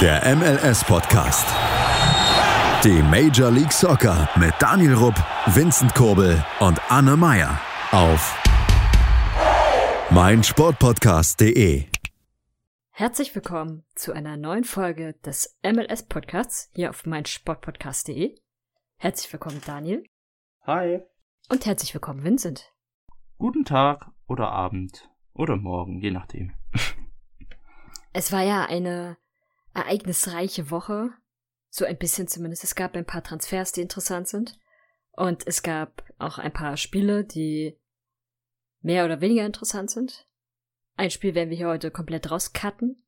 Der MLS-Podcast. Die Major League Soccer mit Daniel Rupp, Vincent Kurbel und Anne Meyer auf meinsportpodcast.de. Herzlich willkommen zu einer neuen Folge des MLS-Podcasts hier auf meinsportpodcast.de. Herzlich willkommen, Daniel. Hi. Und herzlich willkommen, Vincent. Guten Tag oder Abend oder morgen, je nachdem. Es war ja eine ereignisreiche Woche. So ein bisschen zumindest. Es gab ein paar Transfers, die interessant sind. Und es gab auch ein paar Spiele, die mehr oder weniger interessant sind. Ein Spiel werden wir hier heute komplett rauscutten.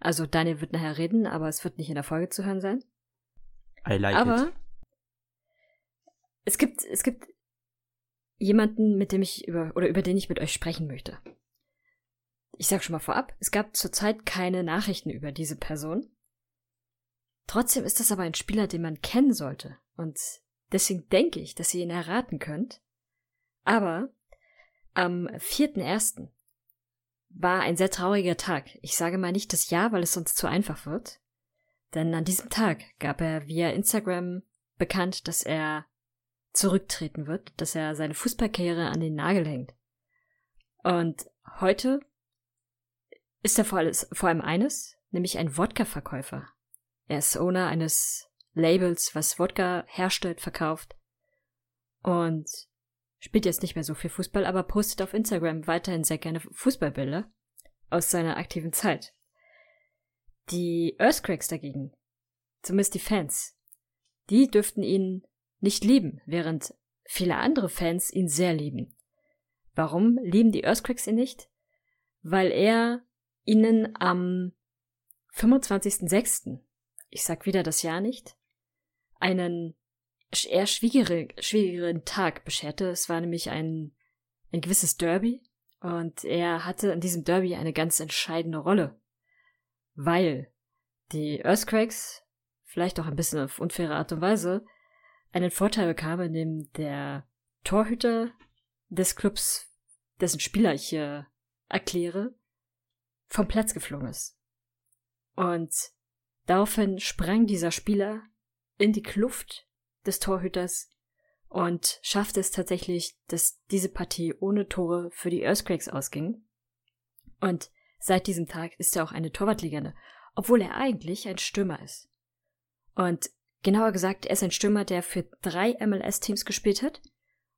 Also Daniel wird nachher reden, aber es wird nicht in der Folge zu hören sein. I like aber it. es gibt, es gibt jemanden, mit dem ich über, oder über den ich mit euch sprechen möchte. Ich sag schon mal vorab, es gab zurzeit keine Nachrichten über diese Person. Trotzdem ist das aber ein Spieler, den man kennen sollte. Und deswegen denke ich, dass ihr ihn erraten könnt. Aber am 4.1. war ein sehr trauriger Tag. Ich sage mal nicht das Jahr, weil es sonst zu einfach wird. Denn an diesem Tag gab er via Instagram bekannt, dass er zurücktreten wird, dass er seine Fußballkarriere an den Nagel hängt. Und heute ist er vor, alles, vor allem eines, nämlich ein Wodka-Verkäufer. Er ist Owner eines Labels, was Wodka herstellt, verkauft und spielt jetzt nicht mehr so viel Fußball, aber postet auf Instagram weiterhin sehr gerne Fußballbilder aus seiner aktiven Zeit. Die Earthquakes dagegen, zumindest die Fans, die dürften ihn nicht lieben, während viele andere Fans ihn sehr lieben. Warum lieben die Earthquakes ihn nicht? Weil er ihnen am 25.06., ich sag wieder das Jahr nicht, einen eher schwierigere, schwierigeren Tag bescherte. Es war nämlich ein, ein gewisses Derby und er hatte in diesem Derby eine ganz entscheidende Rolle, weil die Earthquakes, vielleicht auch ein bisschen auf unfaire Art und Weise, einen Vorteil bekamen, indem der Torhüter des Clubs, dessen Spieler ich hier erkläre, vom Platz geflogen ist. Und daraufhin sprang dieser Spieler in die Kluft des Torhüters und schaffte es tatsächlich, dass diese Partie ohne Tore für die Earthquakes ausging. Und seit diesem Tag ist er auch eine Torwartlegende, obwohl er eigentlich ein Stürmer ist. Und genauer gesagt, er ist ein Stürmer, der für drei MLS-Teams gespielt hat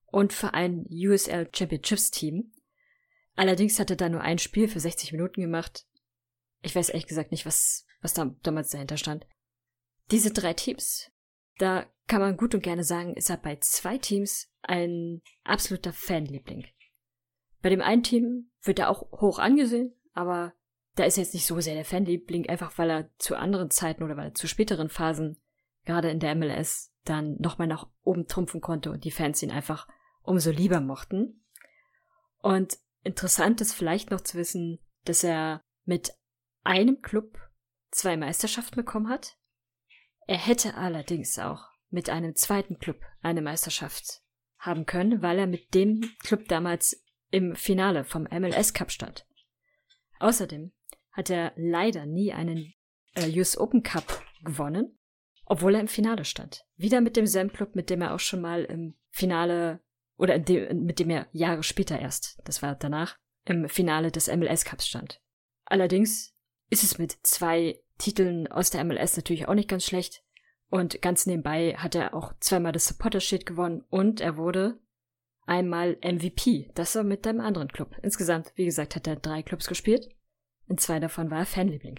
und für ein USL Championships Team. Allerdings hat er da nur ein Spiel für 60 Minuten gemacht. Ich weiß ehrlich gesagt nicht, was, was da damals dahinter stand. Diese drei Teams, da kann man gut und gerne sagen, ist er bei zwei Teams ein absoluter Fanliebling. Bei dem einen Team wird er auch hoch angesehen, aber da ist er jetzt nicht so sehr der Fanliebling, einfach weil er zu anderen Zeiten oder weil er zu späteren Phasen, gerade in der MLS, dann nochmal nach oben trumpfen konnte und die Fans ihn einfach umso lieber mochten. Und interessant ist vielleicht noch zu wissen, dass er mit einem Club zwei Meisterschaften bekommen hat. Er hätte allerdings auch mit einem zweiten Club eine Meisterschaft haben können, weil er mit dem Club damals im Finale vom MLS Cup stand. Außerdem hat er leider nie einen äh, US Open Cup gewonnen, obwohl er im Finale stand. Wieder mit demselben Club, mit dem er auch schon mal im Finale oder dem, mit dem er Jahre später erst, das war danach, im Finale des MLS Cups stand. Allerdings ist es mit zwei Titeln aus der MLS natürlich auch nicht ganz schlecht. Und ganz nebenbei hat er auch zweimal das Supporter Shield gewonnen und er wurde einmal MVP. Das war mit einem anderen Club. Insgesamt, wie gesagt, hat er drei Clubs gespielt. In zwei davon war er Fanliebling.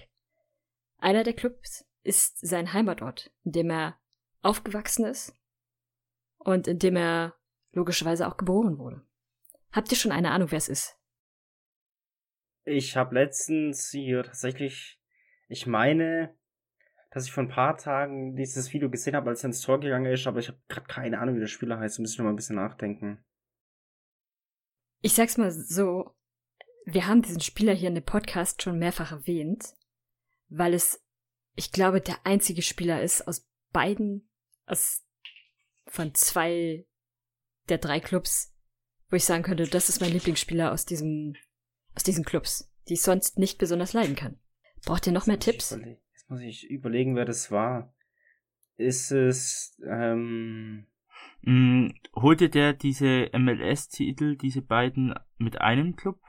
Einer der Clubs ist sein Heimatort, in dem er aufgewachsen ist und in dem er logischerweise auch geboren wurde. Habt ihr schon eine Ahnung, wer es ist? Ich habe letztens hier tatsächlich, ich meine, dass ich vor ein paar Tagen dieses Video gesehen habe, als er ins Tor gegangen ist, aber ich habe gerade keine Ahnung, wie der Spieler heißt. Da muss ich noch mal ein bisschen nachdenken. Ich sag's mal so, wir haben diesen Spieler hier in dem Podcast schon mehrfach erwähnt, weil es, ich glaube, der einzige Spieler ist aus beiden, aus von zwei der drei Clubs, wo ich sagen könnte, das ist mein Lieblingsspieler aus diesem, aus diesen Clubs, die ich sonst nicht besonders leiden kann. Braucht ihr noch mehr Tipps? Jetzt muss ich überlegen, wer das war. Ist es, ähm, Mm, holte der diese MLS-Titel, diese beiden, mit einem Club?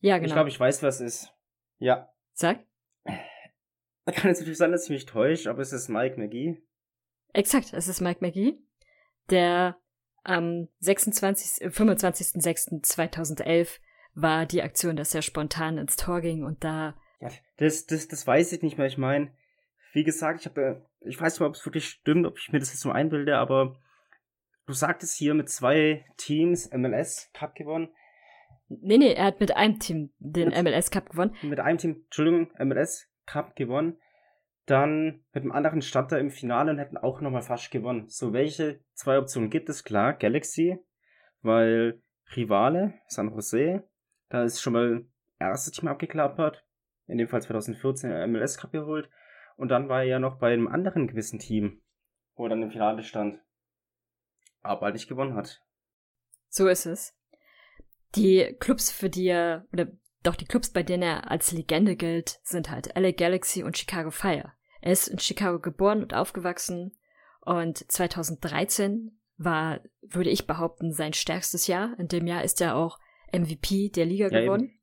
Ja, genau. ich glaube, ich weiß, was es ist. Ja. Sag. Da kann es natürlich sein, dass ich mich täusche, aber es ist Mike McGee. Exakt, es ist Mike McGee, der am 26. äh, 25.06.2011 war die Aktion, dass er spontan ins Tor ging und da Ja, das, das, das weiß ich nicht mehr. Ich meine, wie gesagt, ich habe, ich weiß nicht, ob es wirklich stimmt, ob ich mir das jetzt so einbilde, aber du sagtest hier mit zwei Teams MLS Cup gewonnen. Nee, nee, er hat mit einem Team den Mit- MLS Cup gewonnen. Mit einem Team, Entschuldigung, MLS Cup gewonnen. Dann mit dem anderen stand im Finale und hätten auch nochmal fast gewonnen. So, welche zwei Optionen gibt es? Klar, Galaxy, weil Rivale, San Jose, da ist schon mal erste Team abgeklappert. In dem Fall 2014 der MLS Cup geholt. Und dann war er ja noch bei einem anderen gewissen Team, wo er dann im Finale stand. Aber halt nicht gewonnen hat. So ist es. Die Clubs, für die er, oder doch die Clubs, bei denen er als Legende gilt, sind halt LA Galaxy und Chicago Fire. Er ist in Chicago geboren und aufgewachsen und 2013 war, würde ich behaupten, sein stärkstes Jahr. In dem Jahr ist er auch MVP der Liga Ja, geworden.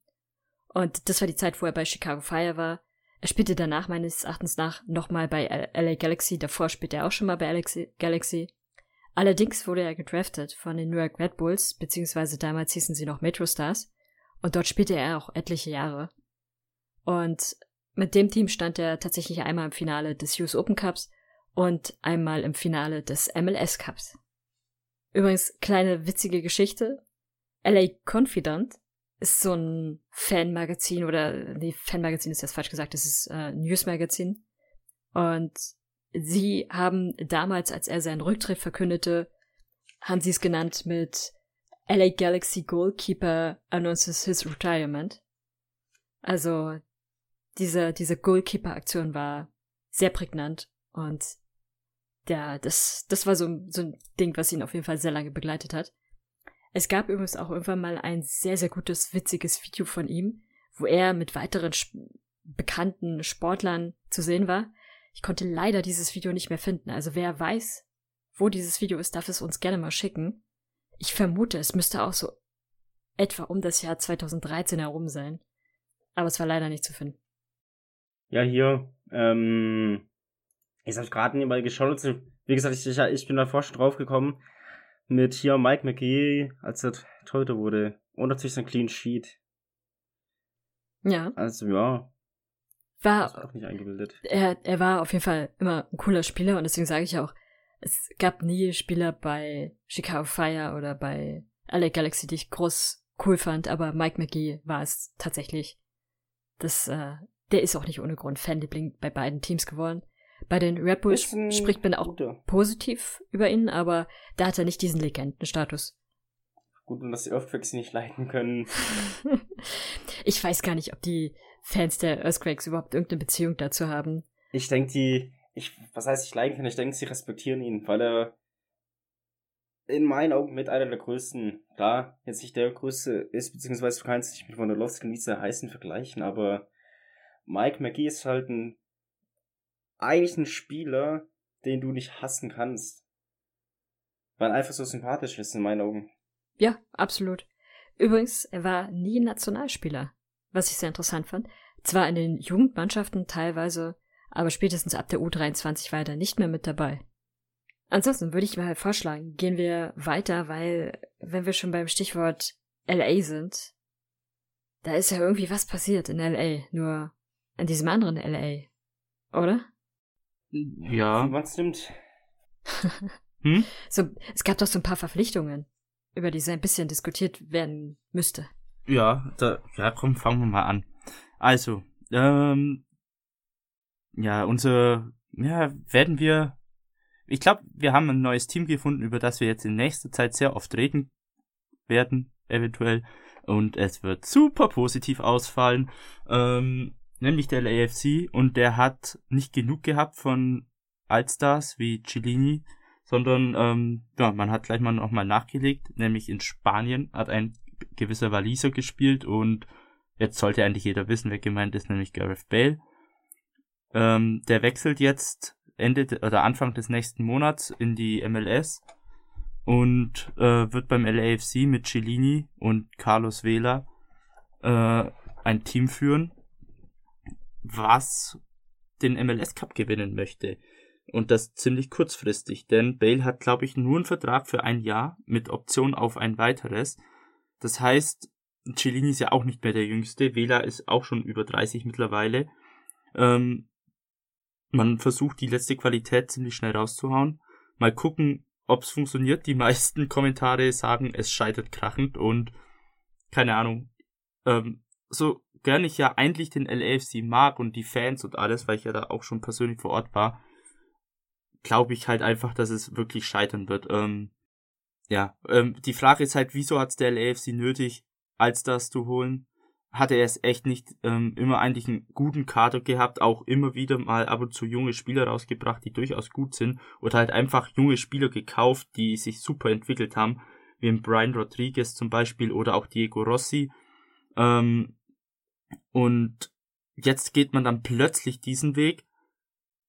Und das war die Zeit, wo er bei Chicago Fire war. Er spielte danach meines Erachtens nach nochmal bei LA Galaxy. Davor spielte er auch schon mal bei LA Galaxy. Allerdings wurde er gedraftet von den New York Red Bulls, beziehungsweise damals hießen sie noch Metro Stars. Und dort spielte er auch etliche Jahre. Und mit dem Team stand er tatsächlich einmal im Finale des US Open Cups und einmal im Finale des MLS Cups. Übrigens, kleine witzige Geschichte. LA Confidant ist so ein Fanmagazin oder, nee, Fanmagazin ist jetzt falsch gesagt, das ist äh, Newsmagazin. Und sie haben damals, als er seinen Rücktritt verkündete, haben sie es genannt mit LA Galaxy Goalkeeper announces his retirement. Also diese, diese Goalkeeper-Aktion war sehr prägnant und ja, das, das war so, so ein Ding, was ihn auf jeden Fall sehr lange begleitet hat. Es gab übrigens auch irgendwann mal ein sehr, sehr gutes, witziges Video von ihm, wo er mit weiteren sp bekannten Sportlern zu sehen war. Ich konnte leider dieses Video nicht mehr finden. Also wer weiß, wo dieses Video ist, darf es uns gerne mal schicken. Ich vermute, es müsste auch so etwa um das Jahr 2013 herum sein. Aber es war leider nicht zu finden. Ja, hier, ähm, jetzt habe ich gerade nebenbei geschaut. Wie gesagt, ich, ich, bin davor schon drauf gekommen mit hier Mike McGee, als er Torhüter wurde. Und natürlich sein Clean Sheet. Ja, Also ja, war auch nicht eingebildet. er, er war auf jeden Fall immer ein cooler Spieler und deswegen sage ich auch, es gab nie Spieler bei Chicago Fire oder bei LA Galaxy, die ich groß cool fand, aber Mike McGee war es tatsächlich. Das, äh, der ist auch nicht ohne Grund Fanliebling bei beiden Teams geworden. Bei den Red Bulls spricht man auch guter. positiv über ihn, aber da hat er nicht diesen Legendenstatus. Gut, und dass die Earthquakes nicht leiten können. ich weiß gar nicht, ob die Fans der Earthquakes überhaupt irgendeine Beziehung dazu haben. Ich denke, die, ich, was heißt ich leiden kann, ich denke, sie respektieren ihn, weil er in meinen Augen mit einer der größten, klar, jetzt nicht der größte ist, beziehungsweise du kannst dich mit Wondolowski und Lisa Heißen vergleichen, aber Mike McGee ist halt ein, eigentlich ein Spieler, den du nicht hassen kannst. Weil er einfach so sympathisch ist in meinen Augen. Ja, absolut. Übrigens, er war nie Nationalspieler, was ich sehr interessant fand. Zwar in den Jugendmannschaften teilweise, aber spätestens ab der U23 war er dann nicht mehr mit dabei. Ansonsten würde ich mal vorschlagen, gehen wir weiter, weil wenn wir schon beim Stichwort LA sind, da ist ja irgendwie was passiert in LA, nur in diesem anderen LA, oder? Ja. Was nimmt? Hm? So, es gab doch so ein paar Verpflichtungen, über die so ein bisschen diskutiert werden müsste. Ja, da, ja, komm, fangen wir mal an. Also, ähm, ja, unser, ja, werden wir, ich glaube, wir haben ein neues Team gefunden, über das wir jetzt in nächster Zeit sehr oft reden werden, eventuell. Und es wird super positiv ausfallen, ähm, nämlich der LAFC. Und der hat nicht genug gehabt von Allstars wie Cellini, sondern, ähm, ja, man hat gleich mal nochmal nachgelegt, nämlich in Spanien hat ein gewisser Waliser gespielt und jetzt sollte eigentlich jeder wissen, wer gemeint ist, nämlich Gareth Bale. Ähm, der wechselt jetzt Ende oder Anfang des nächsten Monats in die MLS und äh, wird beim LAFC mit Cellini und Carlos Vela äh, ein Team führen, was den MLS Cup gewinnen möchte. Und das ziemlich kurzfristig, denn Bale hat, glaube ich, nur einen Vertrag für ein Jahr mit Option auf ein weiteres. Das heißt, Cellini ist ja auch nicht mehr der Jüngste, Vela ist auch schon über 30 mittlerweile. Ähm, man versucht die letzte Qualität ziemlich schnell rauszuhauen. Mal gucken, ob es funktioniert. Die meisten Kommentare sagen, es scheitert krachend und keine Ahnung. Ähm, so gern ich ja eigentlich den LAFC mag und die Fans und alles, weil ich ja da auch schon persönlich vor Ort war, glaube ich halt einfach, dass es wirklich scheitern wird. Ähm, ja, ähm, die Frage ist halt, wieso hat es der LAFC nötig, als das zu holen? Hatte er es echt nicht ähm, immer eigentlich einen guten Kader gehabt, auch immer wieder mal ab und zu junge Spieler rausgebracht, die durchaus gut sind, oder halt einfach junge Spieler gekauft, die sich super entwickelt haben, wie Brian Rodriguez zum Beispiel oder auch Diego Rossi. Ähm, und jetzt geht man dann plötzlich diesen Weg,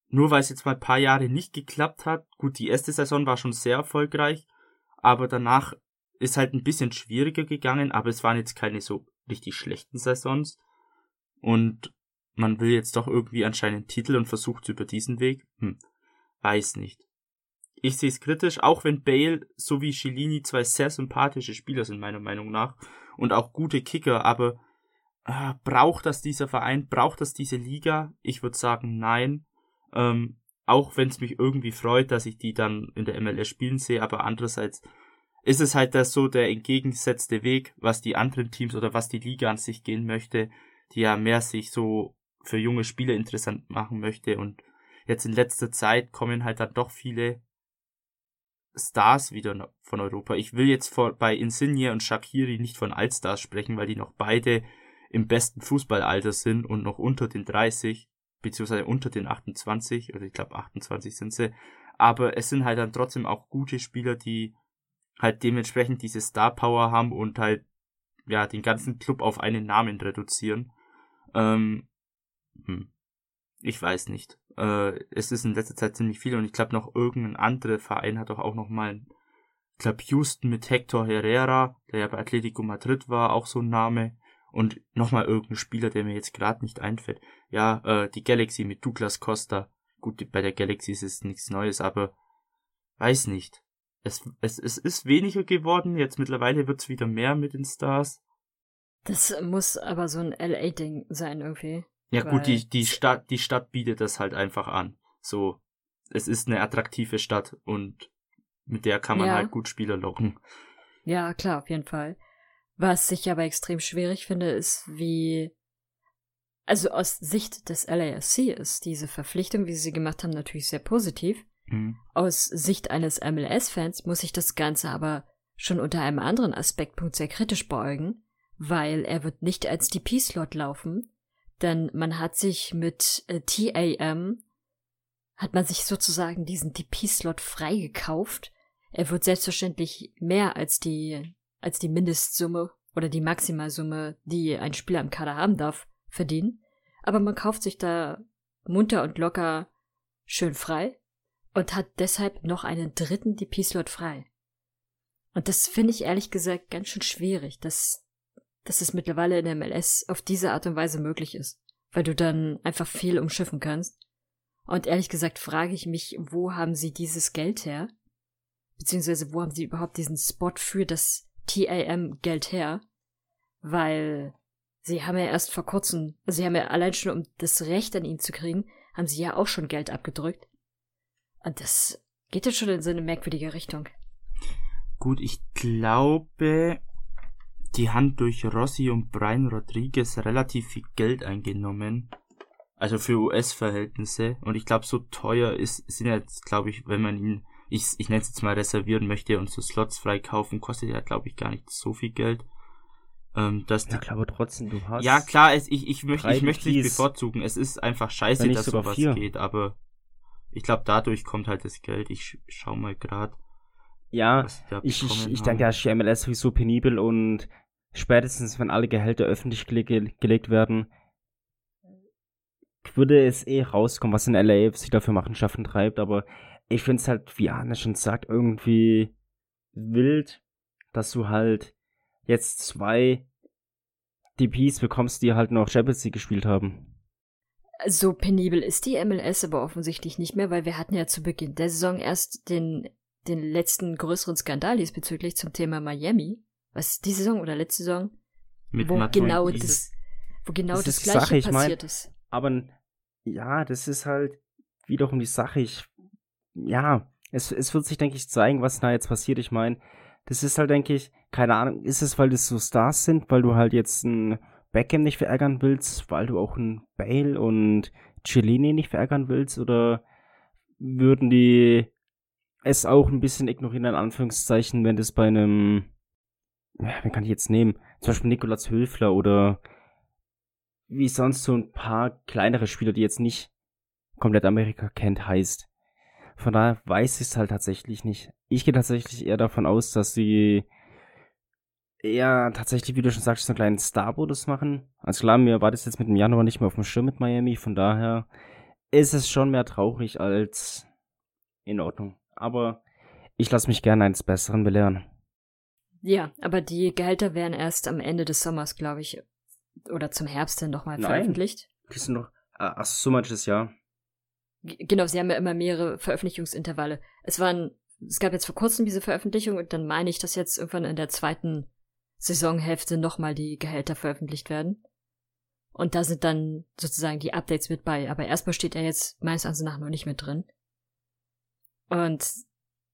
nur weil es jetzt mal ein paar Jahre nicht geklappt hat. Gut, die erste Saison war schon sehr erfolgreich, aber danach ist halt ein bisschen schwieriger gegangen, aber es waren jetzt keine so richtig schlechten Saisons. Und man will jetzt doch irgendwie anscheinend Titel und versucht über diesen Weg. Hm, weiß nicht. Ich sehe es kritisch, auch wenn Bale sowie Cellini zwei sehr sympathische Spieler sind, meiner Meinung nach, und auch gute Kicker, aber äh, braucht das dieser Verein, braucht das diese Liga? Ich würde sagen, nein. Ähm, auch wenn es mich irgendwie freut, dass ich die dann in der MLS spielen sehe, aber andererseits ist es halt das so der entgegengesetzte Weg, was die anderen Teams oder was die Liga an sich gehen möchte, die ja mehr sich so für junge Spieler interessant machen möchte und jetzt in letzter Zeit kommen halt dann doch viele Stars wieder von Europa. Ich will jetzt vor, bei Insigne und Shakiri nicht von Altstars sprechen, weil die noch beide im besten Fußballalter sind und noch unter den 30 beziehungsweise unter den 28, oder ich glaube 28 sind sie. Aber es sind halt dann trotzdem auch gute Spieler, die halt dementsprechend diese Star Power haben und halt ja den ganzen Club auf einen Namen reduzieren. Ähm, hm, ich weiß nicht. Äh, es ist in letzter Zeit ziemlich viel und ich glaube noch irgendein anderer Verein hat doch auch noch mal, ich glaube Houston mit Hector Herrera, der ja bei Atletico Madrid war, auch so ein Name. Und nochmal irgendein Spieler, der mir jetzt gerade nicht einfällt. Ja, äh, die Galaxy mit Douglas Costa. Gut, bei der Galaxy ist es nichts Neues, aber weiß nicht. Es, es, es ist weniger geworden, jetzt mittlerweile wird's wieder mehr mit den Stars. Das muss aber so ein LA-Ding sein irgendwie. Ja gut, die, die Stadt, die Stadt bietet das halt einfach an. So, es ist eine attraktive Stadt und mit der kann man ja. halt gut Spieler locken. Ja, klar, auf jeden Fall. Was ich aber extrem schwierig finde, ist, wie, also aus Sicht des LAFC ist diese Verpflichtung, wie sie sie gemacht haben, natürlich sehr positiv. Mhm. Aus Sicht eines MLS-Fans muss ich das Ganze aber schon unter einem anderen Aspektpunkt sehr kritisch beäugen, weil er wird nicht als DP-Slot laufen, denn man hat sich mit äh, TAM, hat man sich sozusagen diesen DP-Slot freigekauft. Er wird selbstverständlich mehr als die als die Mindestsumme oder die Maximalsumme, die ein Spieler im Kader haben darf, verdienen. Aber man kauft sich da munter und locker schön frei und hat deshalb noch einen dritten DP-Slot frei. Und das finde ich ehrlich gesagt ganz schön schwierig, dass, dass es mittlerweile in der MLS auf diese Art und Weise möglich ist, weil du dann einfach viel umschiffen kannst. Und ehrlich gesagt frage ich mich, wo haben sie dieses Geld her? Beziehungsweise wo haben sie überhaupt diesen Spot für das TAM Geld her, weil sie haben ja erst vor kurzem, also sie haben ja allein schon, um das Recht an ihn zu kriegen, haben sie ja auch schon Geld abgedrückt. Und das geht ja schon in so eine merkwürdige Richtung. Gut, ich glaube, die haben durch Rossi und Brian Rodriguez relativ viel Geld eingenommen. Also für US-Verhältnisse. Und ich glaube, so teuer ist, sind jetzt, glaube ich, wenn man ihn ich, ich nenne es jetzt mal reservieren möchte und so Slots freikaufen, kostet ja, glaube ich, gar nicht so viel Geld. Ähm, dass ja, klar, aber trotzdem, du hast. Ja, klar, es, ich, ich, möchte, ich möchte nicht bevorzugen. Es ist einfach scheiße, dass sowas vier. geht, aber ich glaube, dadurch kommt halt das Geld. Ich schau mal gerade. Ja, ich, ich, ich denke, da ist die MLS sowieso penibel und spätestens, wenn alle Gehälter öffentlich gele gelegt werden, würde es eh rauskommen, was in LA sich dafür Machenschaften treibt, aber ich finde es halt, wie Arne schon sagt, irgendwie wild, dass du halt jetzt zwei DPs bekommst, die halt noch Champions League gespielt haben. So penibel ist die MLS aber offensichtlich nicht mehr, weil wir hatten ja zu Beginn der Saison erst den, den letzten größeren Skandal diesbezüglich zum Thema Miami. Was, die Saison oder letzte Saison? Mit wo Matt genau das, wo genau Das das, gleiche Sache, ich mein- passiert ist. Aber ja, das ist halt wiederum die Sache. Ich, ja, es, es wird sich, denke ich, zeigen, was da jetzt passiert. Ich meine, das ist halt, denke ich, keine Ahnung, ist es, weil das so Stars sind, weil du halt jetzt ein Beckham nicht verärgern willst, weil du auch ein Bale und Cellini nicht verärgern willst, oder würden die es auch ein bisschen ignorieren, in Anführungszeichen, wenn das bei einem, ja, wen kann ich jetzt nehmen? Zum Beispiel Nikolas Höfler oder wie sonst so ein paar kleinere Spieler, die jetzt nicht komplett Amerika kennt, heißt. Von daher weiß ich es halt tatsächlich nicht. Ich gehe tatsächlich eher davon aus, dass sie eher tatsächlich, wie du schon sagst, so einen kleinen Star-Modus machen. Also klar, mir war das jetzt mit dem Januar nicht mehr auf dem Schirm mit Miami, von daher ist es schon mehr traurig als in Ordnung. Aber ich lasse mich gerne eines Besseren belehren. Ja, aber die Gehälter werden erst am Ende des Sommers, glaube ich, oder zum Herbst dann nochmal veröffentlicht. Die sind noch, ah, ach, so manches Jahr. Genau, sie haben ja immer mehrere Veröffentlichungsintervalle. Es waren, es gab jetzt vor kurzem diese Veröffentlichung und dann meine ich, dass jetzt irgendwann in der zweiten Saisonhälfte nochmal die Gehälter veröffentlicht werden. Und da sind dann sozusagen die Updates mit bei. Aber erstmal steht er jetzt meines Erachtens nach noch nicht mit drin. Und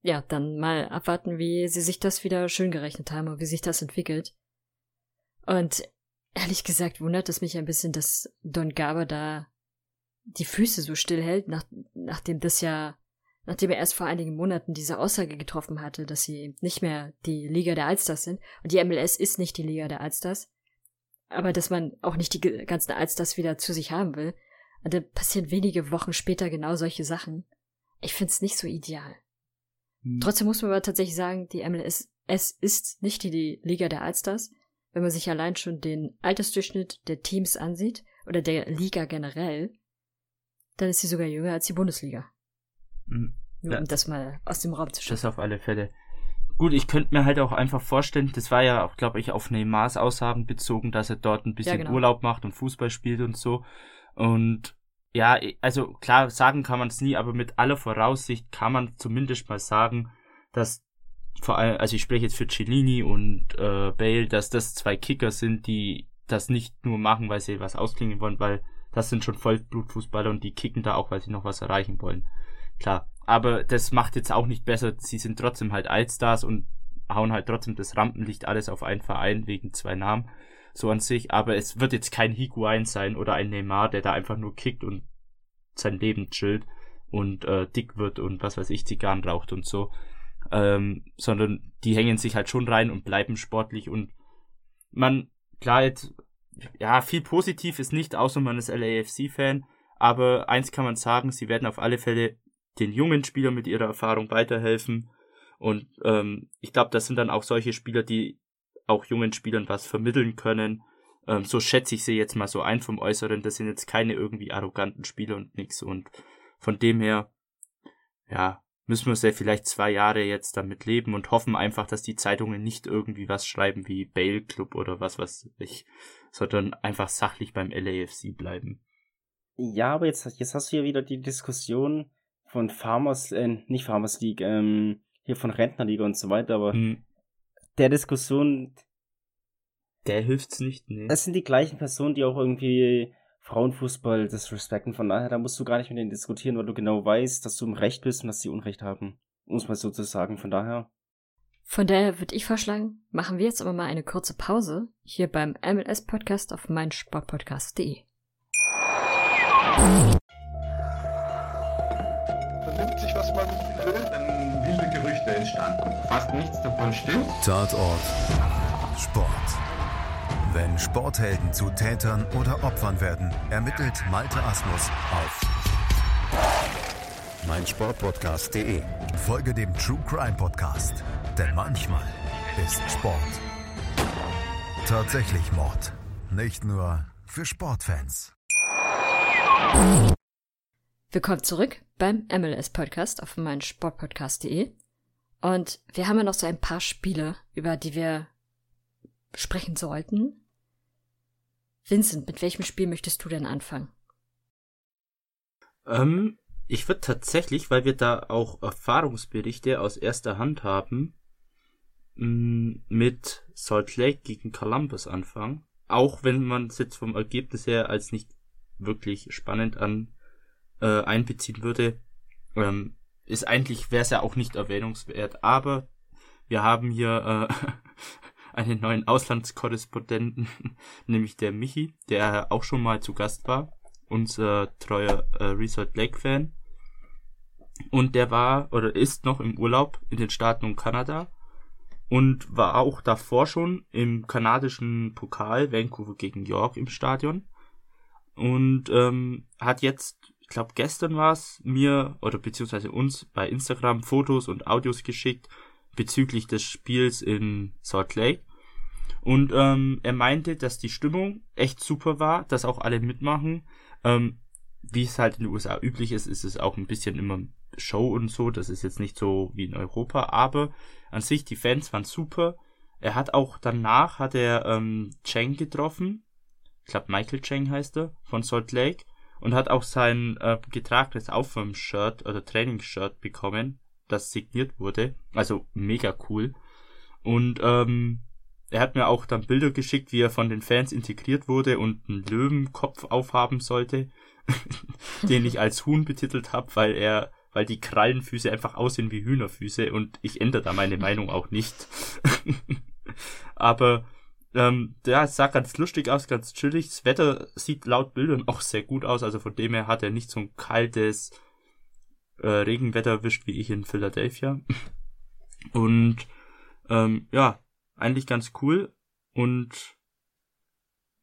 ja, dann mal abwarten, wie sie sich das wieder schön gerechnet haben und wie sich das entwickelt. Und ehrlich gesagt wundert es mich ein bisschen, dass Don Garber da die Füße so stillhält, nach, nachdem das ja, nachdem er erst vor einigen Monaten diese Aussage getroffen hatte, dass sie nicht mehr die Liga der Allstars sind. Und die MLS ist nicht die Liga der Allstars. Aber dass man auch nicht die ganzen Allstars wieder zu sich haben will. Und dann passieren wenige Wochen später genau solche Sachen. Ich find's nicht so ideal. Hm. Trotzdem muss man aber tatsächlich sagen, die MLS, ist nicht die, die Liga der Allstars. Wenn man sich allein schon den Altersdurchschnitt der Teams ansieht oder der Liga generell, dann ist sie sogar jünger als die Bundesliga. Hm. Nur Ja. um das mal aus dem Raum zu Das schaffen. auf alle Fälle. Gut, ich könnte mir halt auch einfach vorstellen, das war ja auch, glaube ich, auf Neymars Aussagen bezogen, dass er dort ein bisschen Ja, genau. Urlaub macht und Fußball spielt und so. Und ja, also klar, sagen kann man es nie, aber mit aller Voraussicht kann man zumindest mal sagen, dass vor allem, also ich spreche jetzt für Cellini und äh, Bale, dass das zwei Kicker sind, die das nicht nur machen, weil sie was ausklingen wollen, weil das sind schon Vollblutfußballer und die kicken da auch, weil sie noch was erreichen wollen. Klar. Aber das macht jetzt auch nicht besser. Sie sind trotzdem halt Allstars und hauen halt trotzdem das Rampenlicht alles auf einen Verein wegen zwei Namen. So an sich. Aber es wird jetzt kein Higuain sein oder ein Neymar, der da einfach nur kickt und sein Leben chillt und äh, dick wird und was weiß ich, Zigarren raucht und so. Ähm, sondern die hängen sich halt schon rein und bleiben sportlich und man, klar, jetzt, ja, viel positiv ist nicht, außer man ist LAFC-Fan, aber eins kann man sagen, sie werden auf alle Fälle den jungen Spielern mit ihrer Erfahrung weiterhelfen. Und ähm, ich glaube, das sind dann auch solche Spieler, die auch jungen Spielern was vermitteln können. Ähm, so schätze ich sie jetzt mal so ein vom Äußeren. Das sind jetzt keine irgendwie arroganten Spieler und nix. Und von dem her, ja, müssen wir sehr vielleicht zwei Jahre jetzt damit leben und hoffen einfach, dass die Zeitungen nicht irgendwie was schreiben wie Bale Club oder was weiß ich, sondern einfach sachlich beim LAFC bleiben. Ja, aber jetzt, jetzt hast du ja wieder die Diskussion von Farmers, äh, nicht Farmers League, ähm, hier von Rentnerliga und so weiter, aber Hm, der Diskussion, der hilft's nicht, nee. das sind die gleichen Personen, die auch irgendwie Frauenfußball disrespekten. Von daher, da musst du gar nicht mit denen diskutieren, weil du genau weißt, dass du im Recht bist und dass sie Unrecht haben. Um es mal so zu sagen. Von daher, Von daher würde ich vorschlagen, machen wir jetzt aber mal eine kurze Pause hier beim MLS-Podcast auf meinsportpodcast.de. Man nimmt sich, was man will. Dann wilde Gerüchte entstanden. Fast nichts davon stimmt. Tatort Sport. Wenn Sporthelden zu Tätern oder Opfern werden, ermittelt Malte Asmus auf meinsportpodcast.de. Folge dem True Crime Podcast, denn manchmal ist Sport tatsächlich Mord. Nicht nur für Sportfans. Willkommen zurück beim MLS Podcast auf meinem Sportpodcast.de. Und wir haben ja noch so ein paar Spiele, über die wir sprechen sollten. Vincent, mit welchem Spiel möchtest du denn anfangen? Ähm, ich würde tatsächlich, weil wir da auch Erfahrungsberichte aus erster Hand haben, mit Salt Lake gegen Columbus anfangen. Auch wenn man es jetzt vom Ergebnis her als nicht wirklich spannend an äh, einbeziehen würde, ähm, ist eigentlich wäre es ja auch nicht erwähnungswert. Aber wir haben hier äh, einen neuen Auslandskorrespondenten, nämlich der Michi, der auch schon mal zu Gast war, unser treuer äh, Resort Lake Fan. Und der war oder ist noch im Urlaub in den Staaten und Kanada und war auch davor schon im kanadischen Pokal Vancouver gegen York im Stadion und ähm, hat jetzt, ich glaube gestern war es, mir oder beziehungsweise uns bei Instagram Fotos und Audios geschickt bezüglich des Spiels in Salt Lake. Und ähm, er meinte, dass die Stimmung echt super war, dass auch alle mitmachen. Ähm, wie es halt in den USA üblich ist, ist es auch ein bisschen immer Show und so. Das ist jetzt nicht so wie in Europa, aber an sich die Fans waren super. Er hat auch danach hat er ähm, Cheng getroffen. Ich glaube Michael Cheng heißt er von Salt Lake und hat auch sein äh, getragenes Aufwärmshirt oder Trainingsshirt bekommen, das signiert wurde. Also mega cool. Und ähm, er hat mir auch dann Bilder geschickt, wie er von den Fans integriert wurde und einen Löwenkopf aufhaben sollte, den ich als Huhn betitelt habe, weil er weil die Krallenfüße einfach aussehen wie Hühnerfüße und ich ändere da meine Meinung auch nicht. Aber ähm, es sah ganz lustig aus, ganz chillig. Das Wetter sieht laut Bildern auch sehr gut aus, also von dem her hat er nicht so ein kaltes äh, Regenwetter erwischt wie ich in Philadelphia. Und ähm, ja, eigentlich ganz cool. Und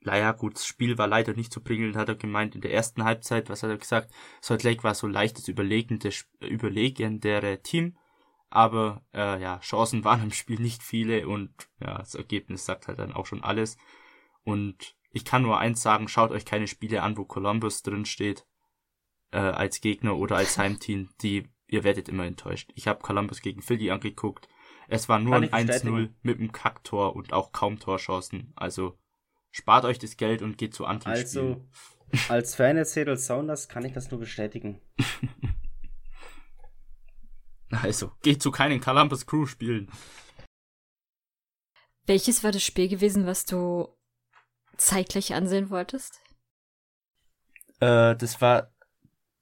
naja, gut, das Spiel war leider nicht so prickelnd, hat er gemeint. In der ersten Halbzeit, was hat er gesagt? Salt Lake war so leichtes, überlegende, überlegendere Team. Aber äh, ja, Chancen waren im Spiel nicht viele und ja, das Ergebnis sagt halt dann auch schon alles. Und ich kann nur eins sagen, schaut euch keine Spiele an, wo Columbus drin steht äh, als Gegner oder als Heimteam. Die, ihr werdet immer enttäuscht. Ich habe Columbus gegen Philly angeguckt. Es war nur ein 1-0 mit einem Kacktor und auch kaum Torchancen. Also Spart euch das Geld und geht zu anti Also, als Fan des Seattle Sounders kann ich das nur bestätigen. also, geht zu keinen Columbus Crew spielen. Welches war das Spiel gewesen, was du zeitlich ansehen wolltest? Äh, das war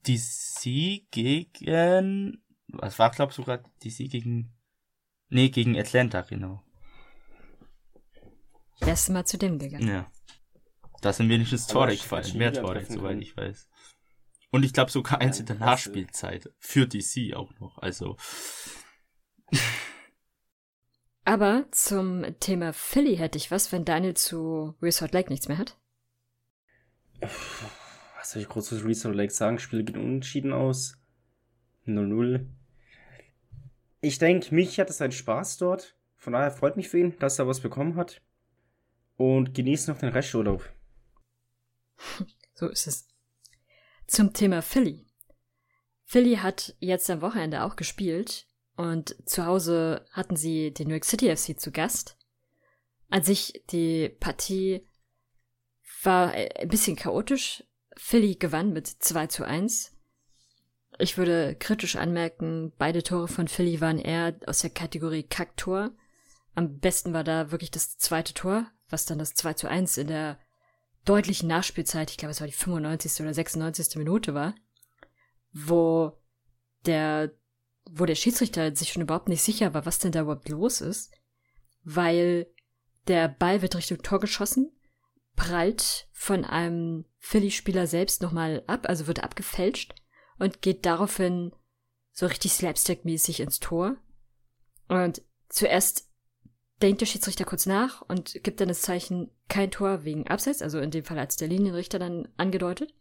DC gegen. Was war, glaube ich, sogar DC gegen. Nee, gegen Atlanta, genau. Wärst du mal zu dem gegangen? Ja. Da sind wenigstens Tore gefallen, mehr Tore, soweit ich weiß. Und ich glaube sogar eins in der Nachspielzeit. Für DC auch noch, also. Aber zum Thema Philly hätte ich was, wenn Daniel zu Resort Lake nichts mehr hat. Was soll ich groß zu Resort Lake sagen? Spiel geht unentschieden aus. 0-0. Ich denke, mich hat es einen Spaß dort. Von daher freut mich für ihn, dass er was bekommen hat und genießt noch den Resturlaub. So ist es. Zum Thema Philly. Philly hat jetzt am Wochenende auch gespielt und zu Hause hatten sie den New York City FC zu Gast. An sich die Partie war ein bisschen chaotisch. Philly gewann mit 2 zu 1. Ich würde kritisch anmerken, beide Tore von Philly waren eher aus der Kategorie Kacktor. Am besten war da wirklich das zweite Tor, was dann das 2 zu 1 in der deutlichen Nachspielzeit, ich glaube es war die 95. oder 96. Minute war, wo der, wo der Schiedsrichter sich schon überhaupt nicht sicher war, was denn da überhaupt los ist, weil der Ball wird Richtung Tor geschossen, prallt von einem Philly-Spieler selbst nochmal ab, also wird abgefälscht und geht daraufhin so richtig slapstick-mäßig ins Tor. Und zuerst denkt der Schiedsrichter kurz nach und gibt dann das Zeichen kein Tor wegen Abseits, also in dem Fall als der Linienrichter dann angedeutet.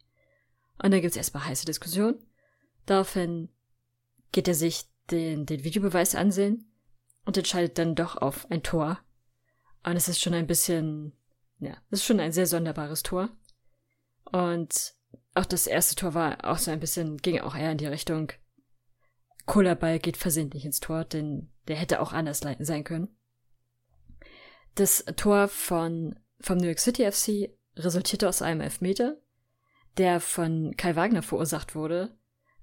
Und dann gibt's erstmal heiße Diskussion. Daraufhin geht er sich den, den Videobeweis ansehen und entscheidet dann doch auf ein Tor. Und es ist schon ein bisschen, ja, es ist schon ein sehr sonderbares Tor. Und auch das erste Tor war auch so ein bisschen, ging auch eher in die Richtung, Kohlerball geht versehentlich ins Tor, denn der hätte auch anders sein können. Das Tor von, vom New York City FC resultierte aus einem Elfmeter, der von Kai Wagner verursacht wurde,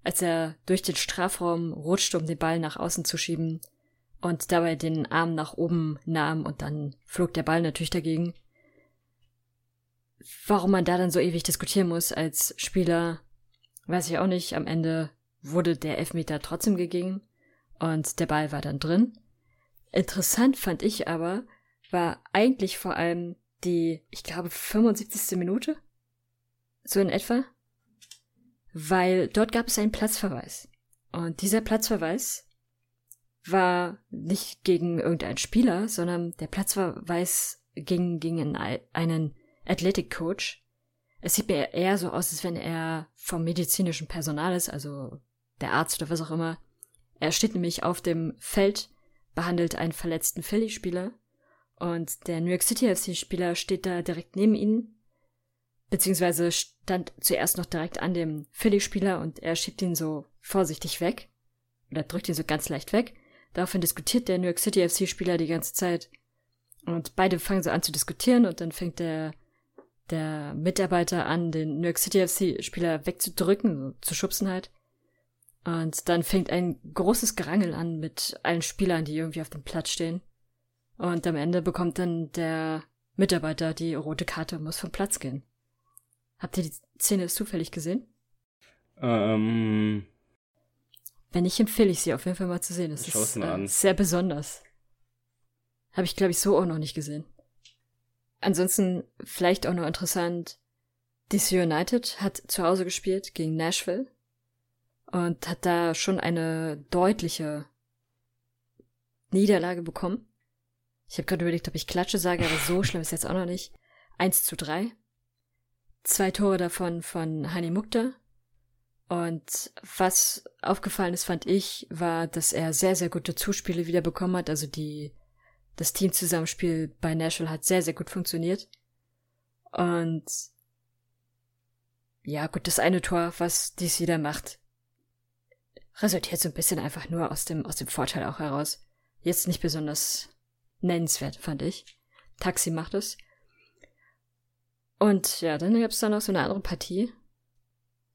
als er durch den Strafraum rutschte, um den Ball nach außen zu schieben und dabei den Arm nach oben nahm und dann flog der Ball natürlich dagegen. Warum man da dann so ewig diskutieren muss als Spieler, weiß ich auch nicht. Am Ende wurde der Elfmeter trotzdem gegeben und der Ball war dann drin. Interessant fand ich aber, war eigentlich vor allem die, ich glaube, 75. Minute. So in etwa. Weil dort gab es einen Platzverweis. Und dieser Platzverweis war nicht gegen irgendeinen Spieler, sondern der Platzverweis ging gegen einen Athletic Coach. Es sieht mir eher so aus, als wenn er vom medizinischen Personal ist, also der Arzt oder was auch immer. Er steht nämlich auf dem Feld, behandelt einen verletzten Philly-Spieler und der New York City FC-Spieler steht da direkt neben ihnen, beziehungsweise stand zuerst noch direkt an dem Philly-Spieler und er schiebt ihn so vorsichtig weg oder drückt ihn so ganz leicht weg. Daraufhin diskutiert der New York City FC-Spieler die ganze Zeit und beide fangen so an zu diskutieren und dann fängt der der Mitarbeiter an, den New York City FC-Spieler wegzudrücken, zu schubsen halt. Und dann fängt ein großes Gerangel an mit allen Spielern, die irgendwie auf dem Platz stehen. Und am Ende bekommt dann der Mitarbeiter die rote Karte und muss vom Platz gehen. Habt ihr die Szene zufällig gesehen? Ähm. Wenn nicht, empfehle ich sie auf jeden Fall mal zu sehen. Das ist äh, sehr besonders. Habe ich, glaube ich, so auch noch nicht gesehen. Ansonsten vielleicht auch noch interessant, DC United hat zu Hause gespielt gegen Nashville und hat da schon eine deutliche Niederlage bekommen. Ich habe gerade überlegt, ob ich Klatsche sage, aber so schlimm ist jetzt auch noch nicht. 1 zu 3. Zwei Tore davon von Hani Mukta. Und was aufgefallen ist, fand ich, war, dass er sehr, sehr gute Zuspiele wieder bekommen hat. Also die, das Teamzusammenspiel bei Nashville hat sehr, sehr gut funktioniert. Und ja, gut, das eine Tor, was dies wieder macht, resultiert so ein bisschen einfach nur aus dem, aus dem Vorteil auch heraus. Jetzt nicht besonders nennenswert, fand ich. Taxi macht es. Und ja, dann gab es da noch so eine andere Partie.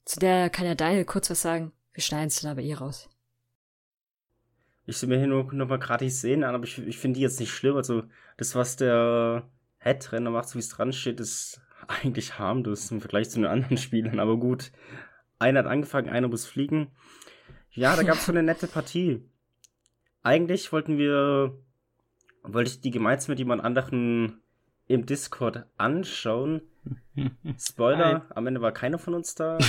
Zu der kann ja Daniel kurz was sagen. Wir schneiden es dann aber eh raus. Ich will mir hier nur noch mal gratis sehen an, aber ich, ich finde die jetzt nicht schlimm. Also, das, was der Headrenner macht, so wie es dran steht, ist eigentlich harmlos im Vergleich zu den anderen Spielern. Aber gut, einer hat angefangen, einer muss fliegen. Ja, da gab es so eine nette Partie. Eigentlich wollten wir, wollte ich die gemeinsam mit jemand anderen im Discord anschauen. Spoiler, am Ende war keiner von uns da.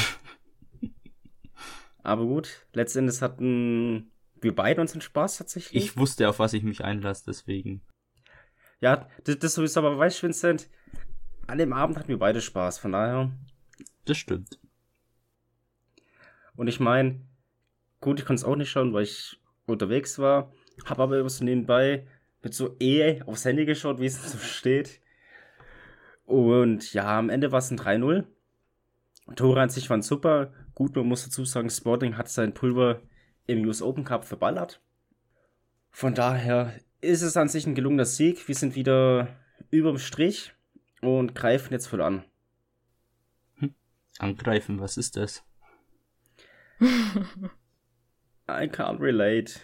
Aber gut, letztendlich hatten wir beide unseren Spaß tatsächlich. Ich wusste, auf was ich mich einlasse, deswegen. Ja, das, das sowieso, aber weißt du, Vincent, an dem Abend hatten wir beide Spaß, von daher. Das stimmt. Und ich meine, Gut, ich konnte es auch nicht schauen, weil ich unterwegs war. Habe aber immer so nebenbei mit so eh aufs Handy geschaut, wie es so steht. Und ja, am Ende war es ein 3-0. Tore an sich waren super. Gut, man muss dazu sagen, Sporting hat sein Pulver im US Open Cup verballert. Von daher ist es an sich ein gelungener Sieg. Wir sind wieder überm Strich und greifen jetzt voll an. Hm. Angreifen, was ist das? I can't relate.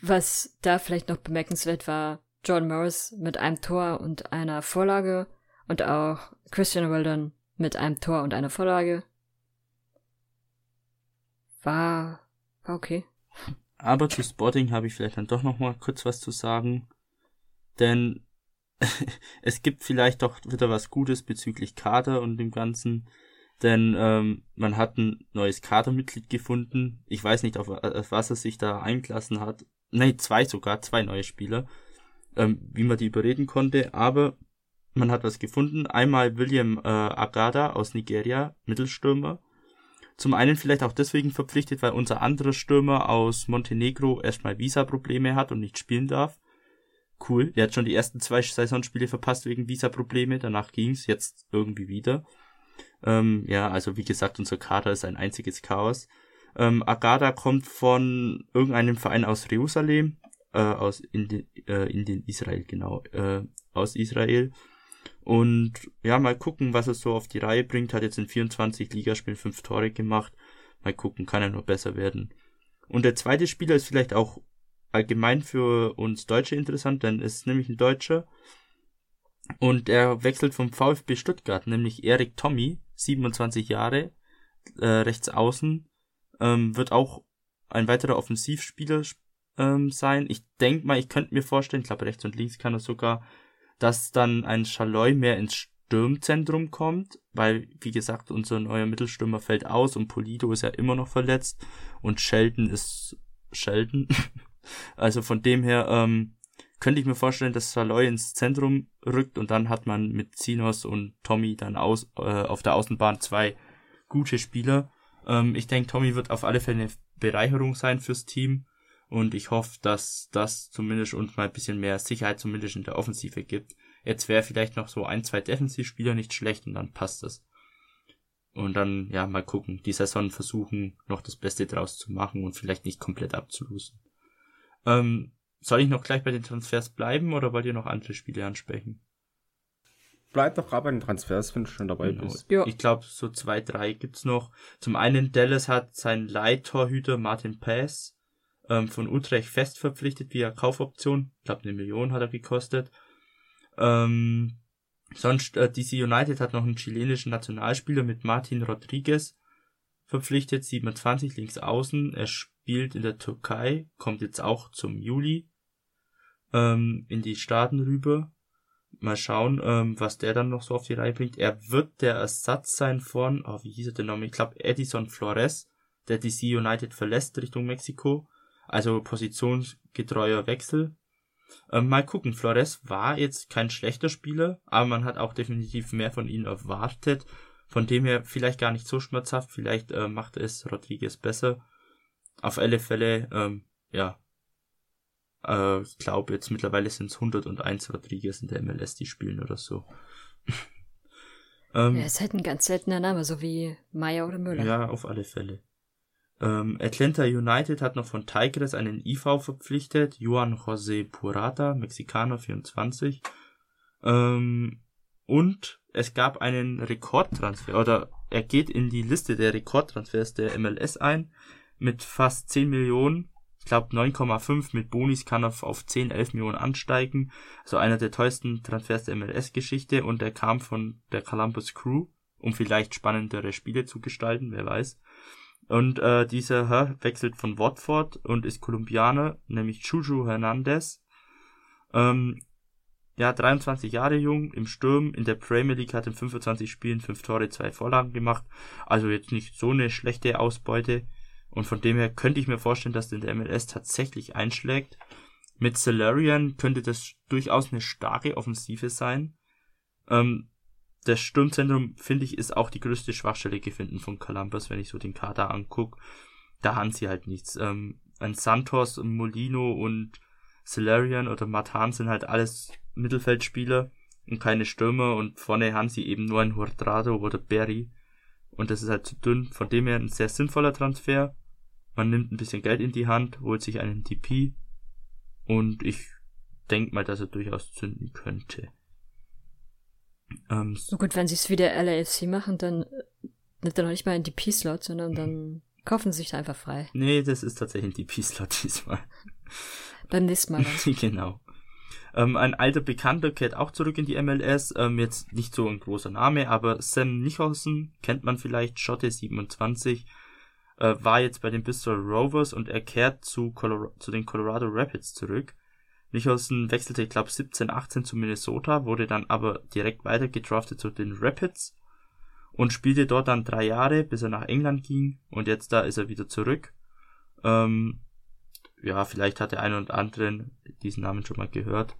Was da vielleicht noch bemerkenswert war, John Morris mit einem Tor und einer Vorlage und auch Christian Weldon mit einem Tor und einer Vorlage. War, war okay. Aber zu Sporting habe ich vielleicht dann doch noch mal kurz was zu sagen. Denn es gibt vielleicht doch wieder was Gutes bezüglich Kader und dem Ganzen. Denn ähm, man hat ein neues Kadermitglied gefunden. Ich weiß nicht, auf, auf was er sich da eingelassen hat. Nein, zwei sogar, zwei neue Spieler. Ähm, wie man die überreden konnte. Aber man hat was gefunden. Einmal William äh, Agada aus Nigeria, Mittelstürmer. Zum einen vielleicht auch deswegen verpflichtet, weil unser anderer Stürmer aus Montenegro erstmal Visa-Probleme hat und nicht spielen darf. cool. Der hat schon die ersten zwei Saisonspiele verpasst wegen Visa-Probleme. Danach ging's jetzt irgendwie wieder. Ähm, ja, also wie gesagt, unser Kader ist ein einziges Chaos. Ähm, Agada kommt von irgendeinem Verein aus Jerusalem, äh, aus Indien, äh, Indien, Israel, genau, äh, aus Israel. Und ja, mal gucken, was er so auf die Reihe bringt. Hat jetzt in 24 Ligaspielen fünf Tore gemacht. Mal gucken, kann er nur besser werden. Und der zweite Spieler ist vielleicht auch allgemein für uns Deutsche interessant, denn es ist nämlich ein Deutscher. Und er wechselt vom VfB Stuttgart, nämlich Erik Tommy, 27 Jahre, äh, rechts außen, ähm, wird auch ein weiterer Offensivspieler ähm, sein. Ich denke mal, ich könnte mir vorstellen, ich glaube rechts und links kann er sogar, dass dann ein Schaloi mehr ins Sturmzentrum kommt, weil, wie gesagt, unser neuer Mittelstürmer fällt aus und Polido ist ja immer noch verletzt und Sheldon ist Sheldon. also von dem her ähm, könnte ich mir vorstellen, dass Saloy ins Zentrum rückt und dann hat man mit Zinos und Tommy dann aus, äh, auf der Außenbahn zwei gute Spieler. Ähm, ich denke, Tommy wird auf alle Fälle eine Bereicherung sein fürs Team und ich hoffe, dass das zumindest uns mal ein bisschen mehr Sicherheit zumindest in der Offensive gibt. Jetzt wäre vielleicht noch so ein, zwei Defensivspieler nicht schlecht und dann passt das. Und dann, ja, mal gucken, die Saison versuchen, noch das Beste draus zu machen und vielleicht nicht komplett abzulosen. Ähm, soll ich noch gleich bei den Transfers bleiben oder wollt ihr noch andere Spiele ansprechen? Bleib doch gerade bei den Transfers, wenn du schon dabei Genau. bist. Ja. Ich glaube, so zwei, drei gibt's noch. Zum einen, Dallas hat seinen Leittorhüter Martin Pass ähm, von Utrecht fest verpflichtet via Kaufoption. Ich glaube, eine Million hat er gekostet. Ähm, sonst, äh, DC United hat noch einen chilenischen Nationalspieler mit Martin Rodriguez verpflichtet, 27 links außen. Er spielt in der Türkei, kommt jetzt auch zum Juli ähm, in die Staaten rüber. Mal schauen, ähm, was der dann noch so auf die Reihe bringt. Er wird der Ersatz sein von, oh, wie hieß er denn nochmal? Ich glaube, Edison Flores, der DC United verlässt Richtung Mexiko. Also positionsgetreuer Wechsel. Ähm, mal gucken, Flores war jetzt kein schlechter Spieler, aber man hat auch definitiv mehr von ihm erwartet. Von dem her vielleicht gar nicht so schmerzhaft, vielleicht äh, macht es Rodriguez besser. Auf alle Fälle, ähm, ja, äh, ich glaube jetzt mittlerweile sind es 101 Rodriguez in der MLS, die spielen oder so. ähm, Er ist halt ein ganz seltener Name, so wie Meier oder Müller. ja, auf alle Fälle. Ähm, Atlanta United hat noch von Tigres einen IV verpflichtet, Juan José Purata, Mexikaner 24. Ähm, und es gab einen Rekordtransfer, oder er geht in die Liste der Rekordtransfers der MLS ein, mit fast 10 Millionen. Ich glaube 9,5 mit Bonis kann er auf 10, 11 Millionen ansteigen. Also einer der teuersten Transfers der MLS-Geschichte und er kam von der Columbus Crew, um vielleicht spannendere Spiele zu gestalten, wer weiß. Und äh, dieser Herr wechselt von Watford und ist Kolumbianer, nämlich Juju Hernandez. Ähm, ja, 23 Jahre jung, im Sturm, in der Premier League hat in 25 Spielen 5 Tore, 2 Vorlagen gemacht. Also jetzt nicht so eine schlechte Ausbeute. Und von dem her könnte ich mir vorstellen, dass der in der MLS tatsächlich einschlägt. Mit Salarian könnte das durchaus eine starke Offensive sein. Ähm, das Sturmzentrum, finde ich, ist auch die größte Schwachstelle gefunden von Columbus, wenn ich so den Kader anguck. Da haben sie halt nichts. Ähm, ein Santos, Molino und Salarian oder Matan sind halt alles Mittelfeldspieler und keine Stürmer und vorne haben sie eben nur ein Hurtado oder Berry und das ist halt zu dünn. Von dem her ein sehr sinnvoller Transfer. Man nimmt ein bisschen Geld in die Hand, holt sich einen DP und ich denke mal, dass er durchaus zünden könnte. Ähm, So gut, wenn sie es wie der LAFC machen, dann äh, nimmt er noch nicht mal einen DP-Slot, sondern dann kaufen sie sich da einfach frei. nee, das ist tatsächlich ein DP-Slot diesmal. Beim nächsten Mal dann. genau. Ähm, ein alter Bekannter kehrt auch zurück in die MLS. Ähm, jetzt nicht so ein großer Name, aber Sam Nicholson kennt man vielleicht, Schotte 27, äh, war jetzt bei den Bristol Rovers und er kehrt zu, Colora zu den Colorado Rapids zurück. Nicholson wechselte, ich glaube, 17, 18 zu Minnesota, wurde dann aber direkt weiter gedraftet zu den Rapids und spielte dort dann drei Jahre, bis er nach England ging und jetzt da ist er wieder zurück. Ähm, ja, vielleicht hat der eine oder andere diesen Namen schon mal gehört.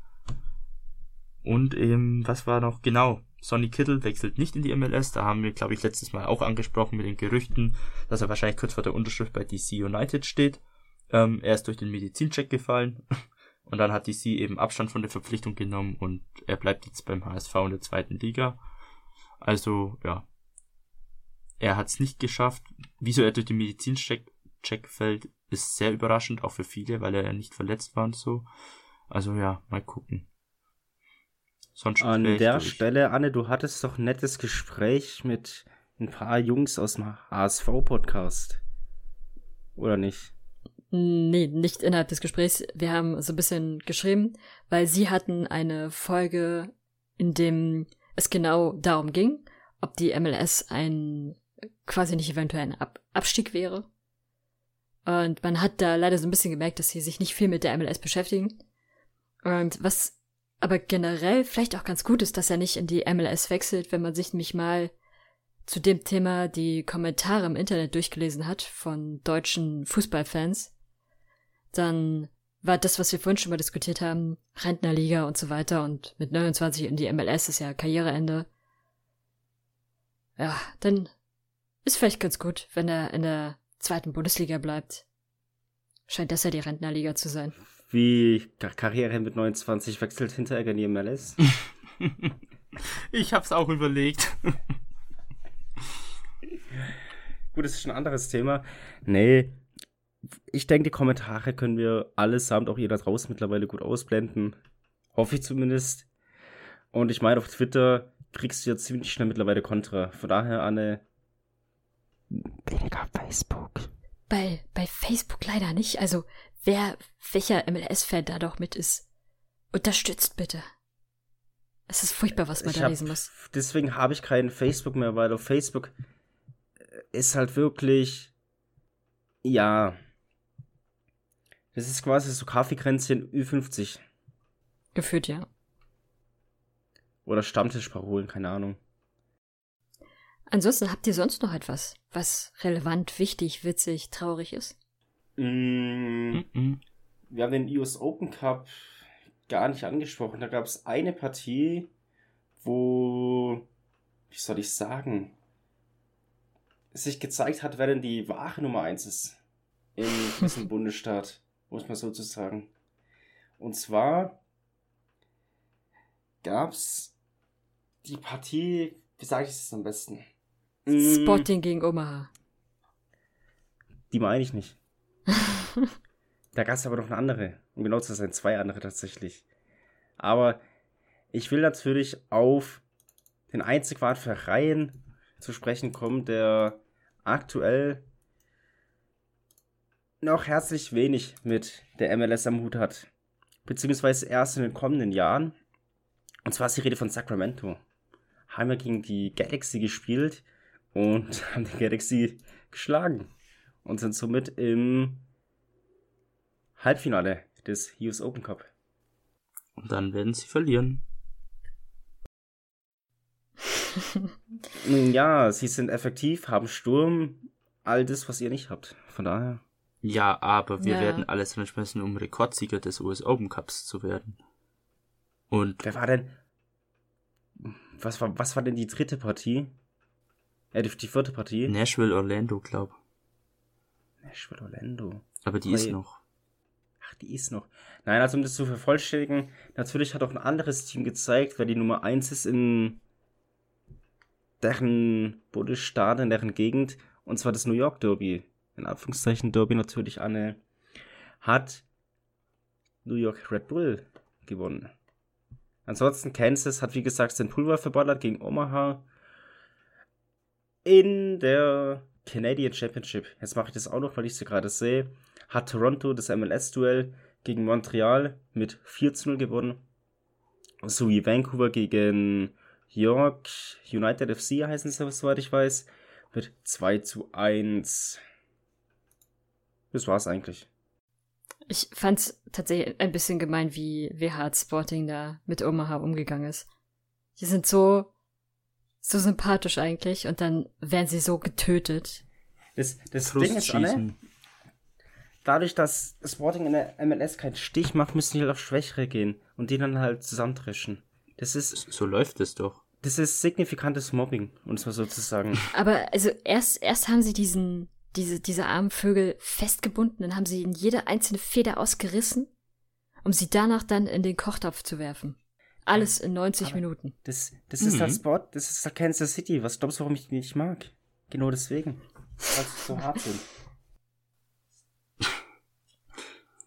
Und eben, was war noch? Genau, Sonny Kittle wechselt nicht in die MLS. Da haben wir, glaube ich, letztes Mal auch angesprochen mit den Gerüchten, dass er wahrscheinlich kurz vor der Unterschrift bei DC United steht. Ähm, er ist durch den Medizincheck gefallen Und dann hat die sie eben Abstand von der Verpflichtung genommen und er bleibt jetzt beim HSV in der zweiten Liga. Also, ja. Er hat es nicht geschafft. Wieso er durch den Medizincheck Check fällt, ist sehr überraschend, auch für viele, weil er nicht verletzt war und so. Also ja, mal gucken. Sonst An der durch. Stelle, Anne, du hattest doch ein nettes Gespräch mit ein paar Jungs aus dem HSV-Podcast. Oder nicht? Nee, nicht innerhalb des Gesprächs. Wir haben so ein bisschen geschrieben, weil sie hatten eine Folge, in dem es genau darum ging, ob die MLS ein quasi nicht eventuell ein Ab Abstieg wäre. Und man hat da leider so ein bisschen gemerkt, dass sie sich nicht viel mit der MLS beschäftigen. Und was aber generell vielleicht auch ganz gut ist, dass er nicht in die MLS wechselt, wenn man sich nämlich mal zu dem Thema die Kommentare im Internet durchgelesen hat von deutschen Fußballfans, dann war das, was wir vorhin schon mal diskutiert haben, Rentnerliga und so weiter und mit 29 in die MLS ist ja Karriereende. Ja, dann ist vielleicht ganz gut, wenn er in der zweiten Bundesliga bleibt. Scheint das ja die Rentnerliga zu sein. Wie Karriere mit 29 wechselt Hinteregger in die MLS? ich hab's auch überlegt. Gut, das ist schon ein anderes Thema. Nee, ich denke, die Kommentare können wir allesamt, auch da draußen mittlerweile gut ausblenden. Hoffe ich zumindest. Und ich meine, auf Twitter kriegst du ja ziemlich schnell mittlerweile Kontra. Von daher, Anne, weniger Facebook. Bei, bei Facebook leider nicht. Also, wer, welcher MLS-Fan da doch mit ist, unterstützt bitte. Es ist furchtbar, was man ich da hab, lesen muss. Deswegen habe ich keinen Facebook mehr, weil auf Facebook ist halt wirklich, ja, das ist quasi so Kaffeekränzchen Ü50. Gefühlt, ja. Oder Stammtischparolen, keine Ahnung. Ansonsten habt ihr sonst noch etwas, was relevant, wichtig, witzig, traurig ist? Mm, mm Wir haben den US Open Cup gar nicht angesprochen. Da gab es eine Partie, wo, wie soll ich sagen, sich gezeigt hat, wer denn die wahre Nummer 1 ist in diesem Bundesstaat, muss man sozusagen. Und zwar gab es die Partie, wie sage ich es am besten? Spotting gegen Omaha. Die meine ich nicht. da gab es aber noch eine andere. Um genau zu sein, zwei andere tatsächlich. Aber ich will natürlich auf den einzig wahren Verein zu sprechen kommen, der aktuell noch herzlich wenig mit der MLS am Hut hat. Beziehungsweise erst in den kommenden Jahren. Und zwar ist die Rede von Sacramento. Haben wir gegen die Galaxy gespielt und haben die Galaxy geschlagen und sind somit im Halbfinale des US Open Cup. Und dann werden sie verlieren. ja, sie sind effektiv, haben Sturm, all das, was ihr nicht habt. Von daher. Ja, aber wir ja. werden alles anschmeißen, um Rekordsieger des US Open Cups zu werden. Und. Wer war denn. Was war, was war denn die dritte Partie? Ja, die, die vierte Partie. Nashville Orlando, glaub. Nashville Orlando. Aber die Aber ist noch. Ach, die ist noch. Nein, also um das zu vervollständigen, natürlich hat auch ein anderes Team gezeigt, wer die Nummer 1 ist in deren Bundesstaat, in deren Gegend, und zwar das New York Derby. In Anführungszeichen Derby natürlich eine, hat New York Red Bull gewonnen. Ansonsten Kansas hat wie gesagt den Pulver verballert gegen Omaha in der Canadian Championship, jetzt mache ich das auch noch, weil ich sie gerade sehe, hat Toronto das MLS-Duell gegen Montreal mit 4 zu 0 gewonnen. Sowie Vancouver gegen York United FC heißen sie, soweit ich weiß, mit 2 zu 1. Das war's eigentlich. Ich fand's tatsächlich ein bisschen gemein, wie, wie hart Sporting da mit Omaha umgegangen ist. Die sind so so sympathisch eigentlich und dann werden sie so getötet. Das, das Ding ist, Anne, dadurch, dass Sporting in der MLS keinen Stich macht, müssen die halt auf Schwächere gehen und die dann halt zusammentrischen. Das ist. So läuft es doch. Das ist signifikantes Mobbing, um es mal so zu sagen. Aber also erst, erst haben sie diesen, diese, diese armen Vögel festgebunden, dann haben sie ihnen jede einzelne Feder ausgerissen um sie danach dann in den Kochtopf zu werfen. Alles in 90 Aber- Minuten. Das, das ist Mhm. halt Sport, das ist halt Kansas City. Was glaubst du, warum ich die nicht mag? Genau deswegen. Weil sie so hart sind.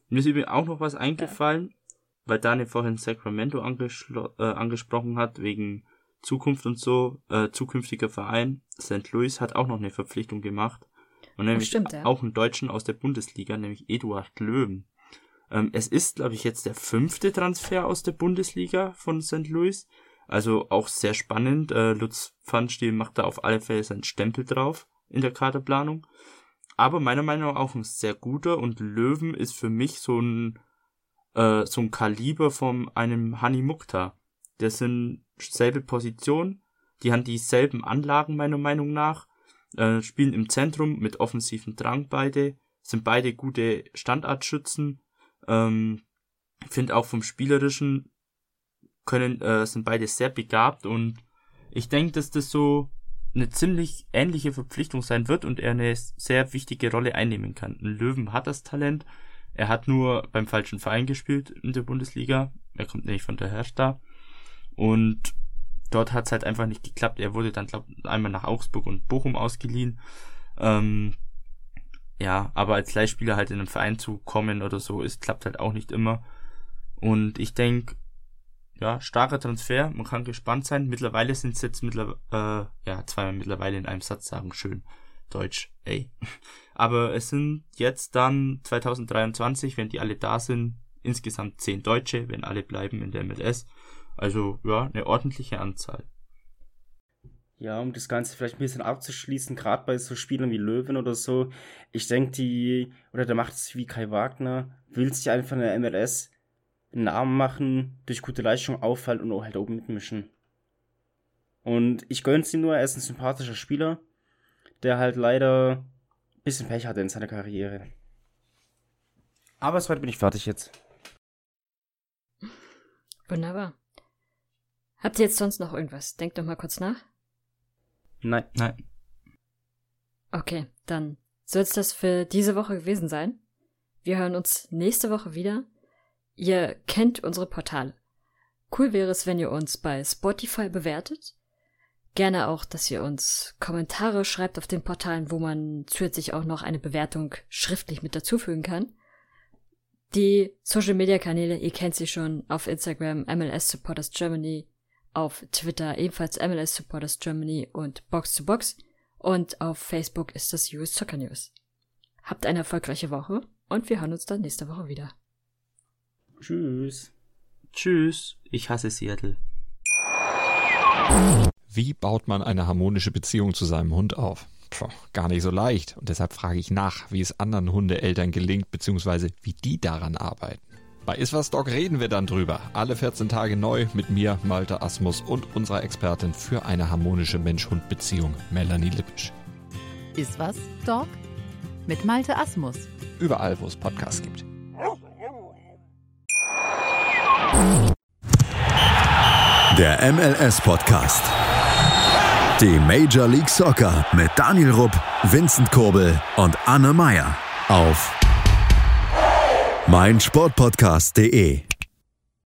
Mir ist übrigens auch noch was eingefallen, weil Daniel vorhin Sacramento äh, angesprochen hat, wegen Zukunft und so, äh, zukünftiger Verein. St. Louis hat auch noch eine Verpflichtung gemacht. Und nämlich stimmt, ja. auch einen Deutschen aus der Bundesliga, nämlich Eduard Löwen. Ähm, es ist, glaube ich, jetzt der fünfte Transfer aus der Bundesliga von St. Louis. Also auch sehr spannend. Äh, Lutz Pfannstiel macht da auf alle Fälle seinen Stempel drauf in der Kaderplanung. Aber meiner Meinung nach auch ein sehr guter und Löwen ist für mich so ein äh, so ein Kaliber von einem Hani Mukta. Das sind selbe Position, die haben dieselben Anlagen meiner Meinung nach, äh, spielen im Zentrum mit offensiven Drang beide, sind beide gute Standartschützen, ähm, finde auch vom spielerischen können äh, sind beide sehr begabt und ich denke, dass das so eine ziemlich ähnliche Verpflichtung sein wird und er eine sehr wichtige Rolle einnehmen kann. Ein Löwen hat das Talent. Er hat nur beim falschen Verein gespielt in der Bundesliga. Er kommt nämlich von der Hertha. Und dort hat es halt einfach nicht geklappt. Er wurde dann, glaube einmal nach Augsburg und Bochum ausgeliehen. Ähm, ja, aber als Leihspieler halt in einen Verein zu kommen oder so, ist klappt halt auch nicht immer. Und ich denke, ja, starker Transfer, man kann gespannt sein. Mittlerweile sind es jetzt mittlerweile, äh, ja, zweimal mittlerweile in einem Satz sagen, schön. Deutsch, ey. Aber es sind jetzt dann 2023, wenn die alle da sind, insgesamt zehn Deutsche, wenn alle bleiben in der MLS. Also, ja, eine ordentliche Anzahl. Ja, um das Ganze vielleicht ein bisschen abzuschließen, gerade bei so Spielern wie Löwen oder so, ich denke, die, oder der macht es wie Kai Wagner, will sich einfach in der MLS einen Namen machen, durch gute Leistung auffallen und auch halt oben mitmischen. Und ich gönn's ihm nur, er ist ein sympathischer Spieler, der halt leider ein bisschen Pech hatte in seiner Karriere. Aber soweit bin ich fertig jetzt. Wunderbar. Habt ihr jetzt sonst noch irgendwas? Denkt doch mal kurz nach. Nein. Nein. Okay, dann soll es das für diese Woche gewesen sein. Wir hören uns nächste Woche wieder. Ihr kennt unsere Portale. Cool wäre es, wenn ihr uns bei Spotify bewertet. Gerne auch, dass ihr uns Kommentare schreibt auf den Portalen, wo man zusätzlich auch noch eine Bewertung schriftlich mit dazufügen kann. Die Social Media Kanäle, ihr kennt sie schon auf Instagram MLS Supporters Germany, auf Twitter ebenfalls MLS Supporters Germany und Box to Box und auf Facebook ist das US Soccer News. Habt eine erfolgreiche Woche und wir hören uns dann nächste Woche wieder. Tschüss. Tschüss. Ich hasse Seattle. Wie baut man eine harmonische Beziehung zu seinem Hund auf? Puh, gar nicht so leicht. Und deshalb frage ich nach, wie es anderen Hundeeltern gelingt, beziehungsweise wie die daran arbeiten. Bei Iswas Dog reden wir dann drüber. Alle 14 Tage neu mit mir, Malte Asmus und unserer Expertin für eine harmonische Mensch-Hund-Beziehung, Melanie Lippisch. Ist was, Dog? Mit Malte Asmus. Überall, wo es Podcasts gibt. Der MLS-Podcast. Die Major League Soccer mit Daniel Rupp, Vincent Kurbel und Anne Meyer auf meinsportpodcast.de.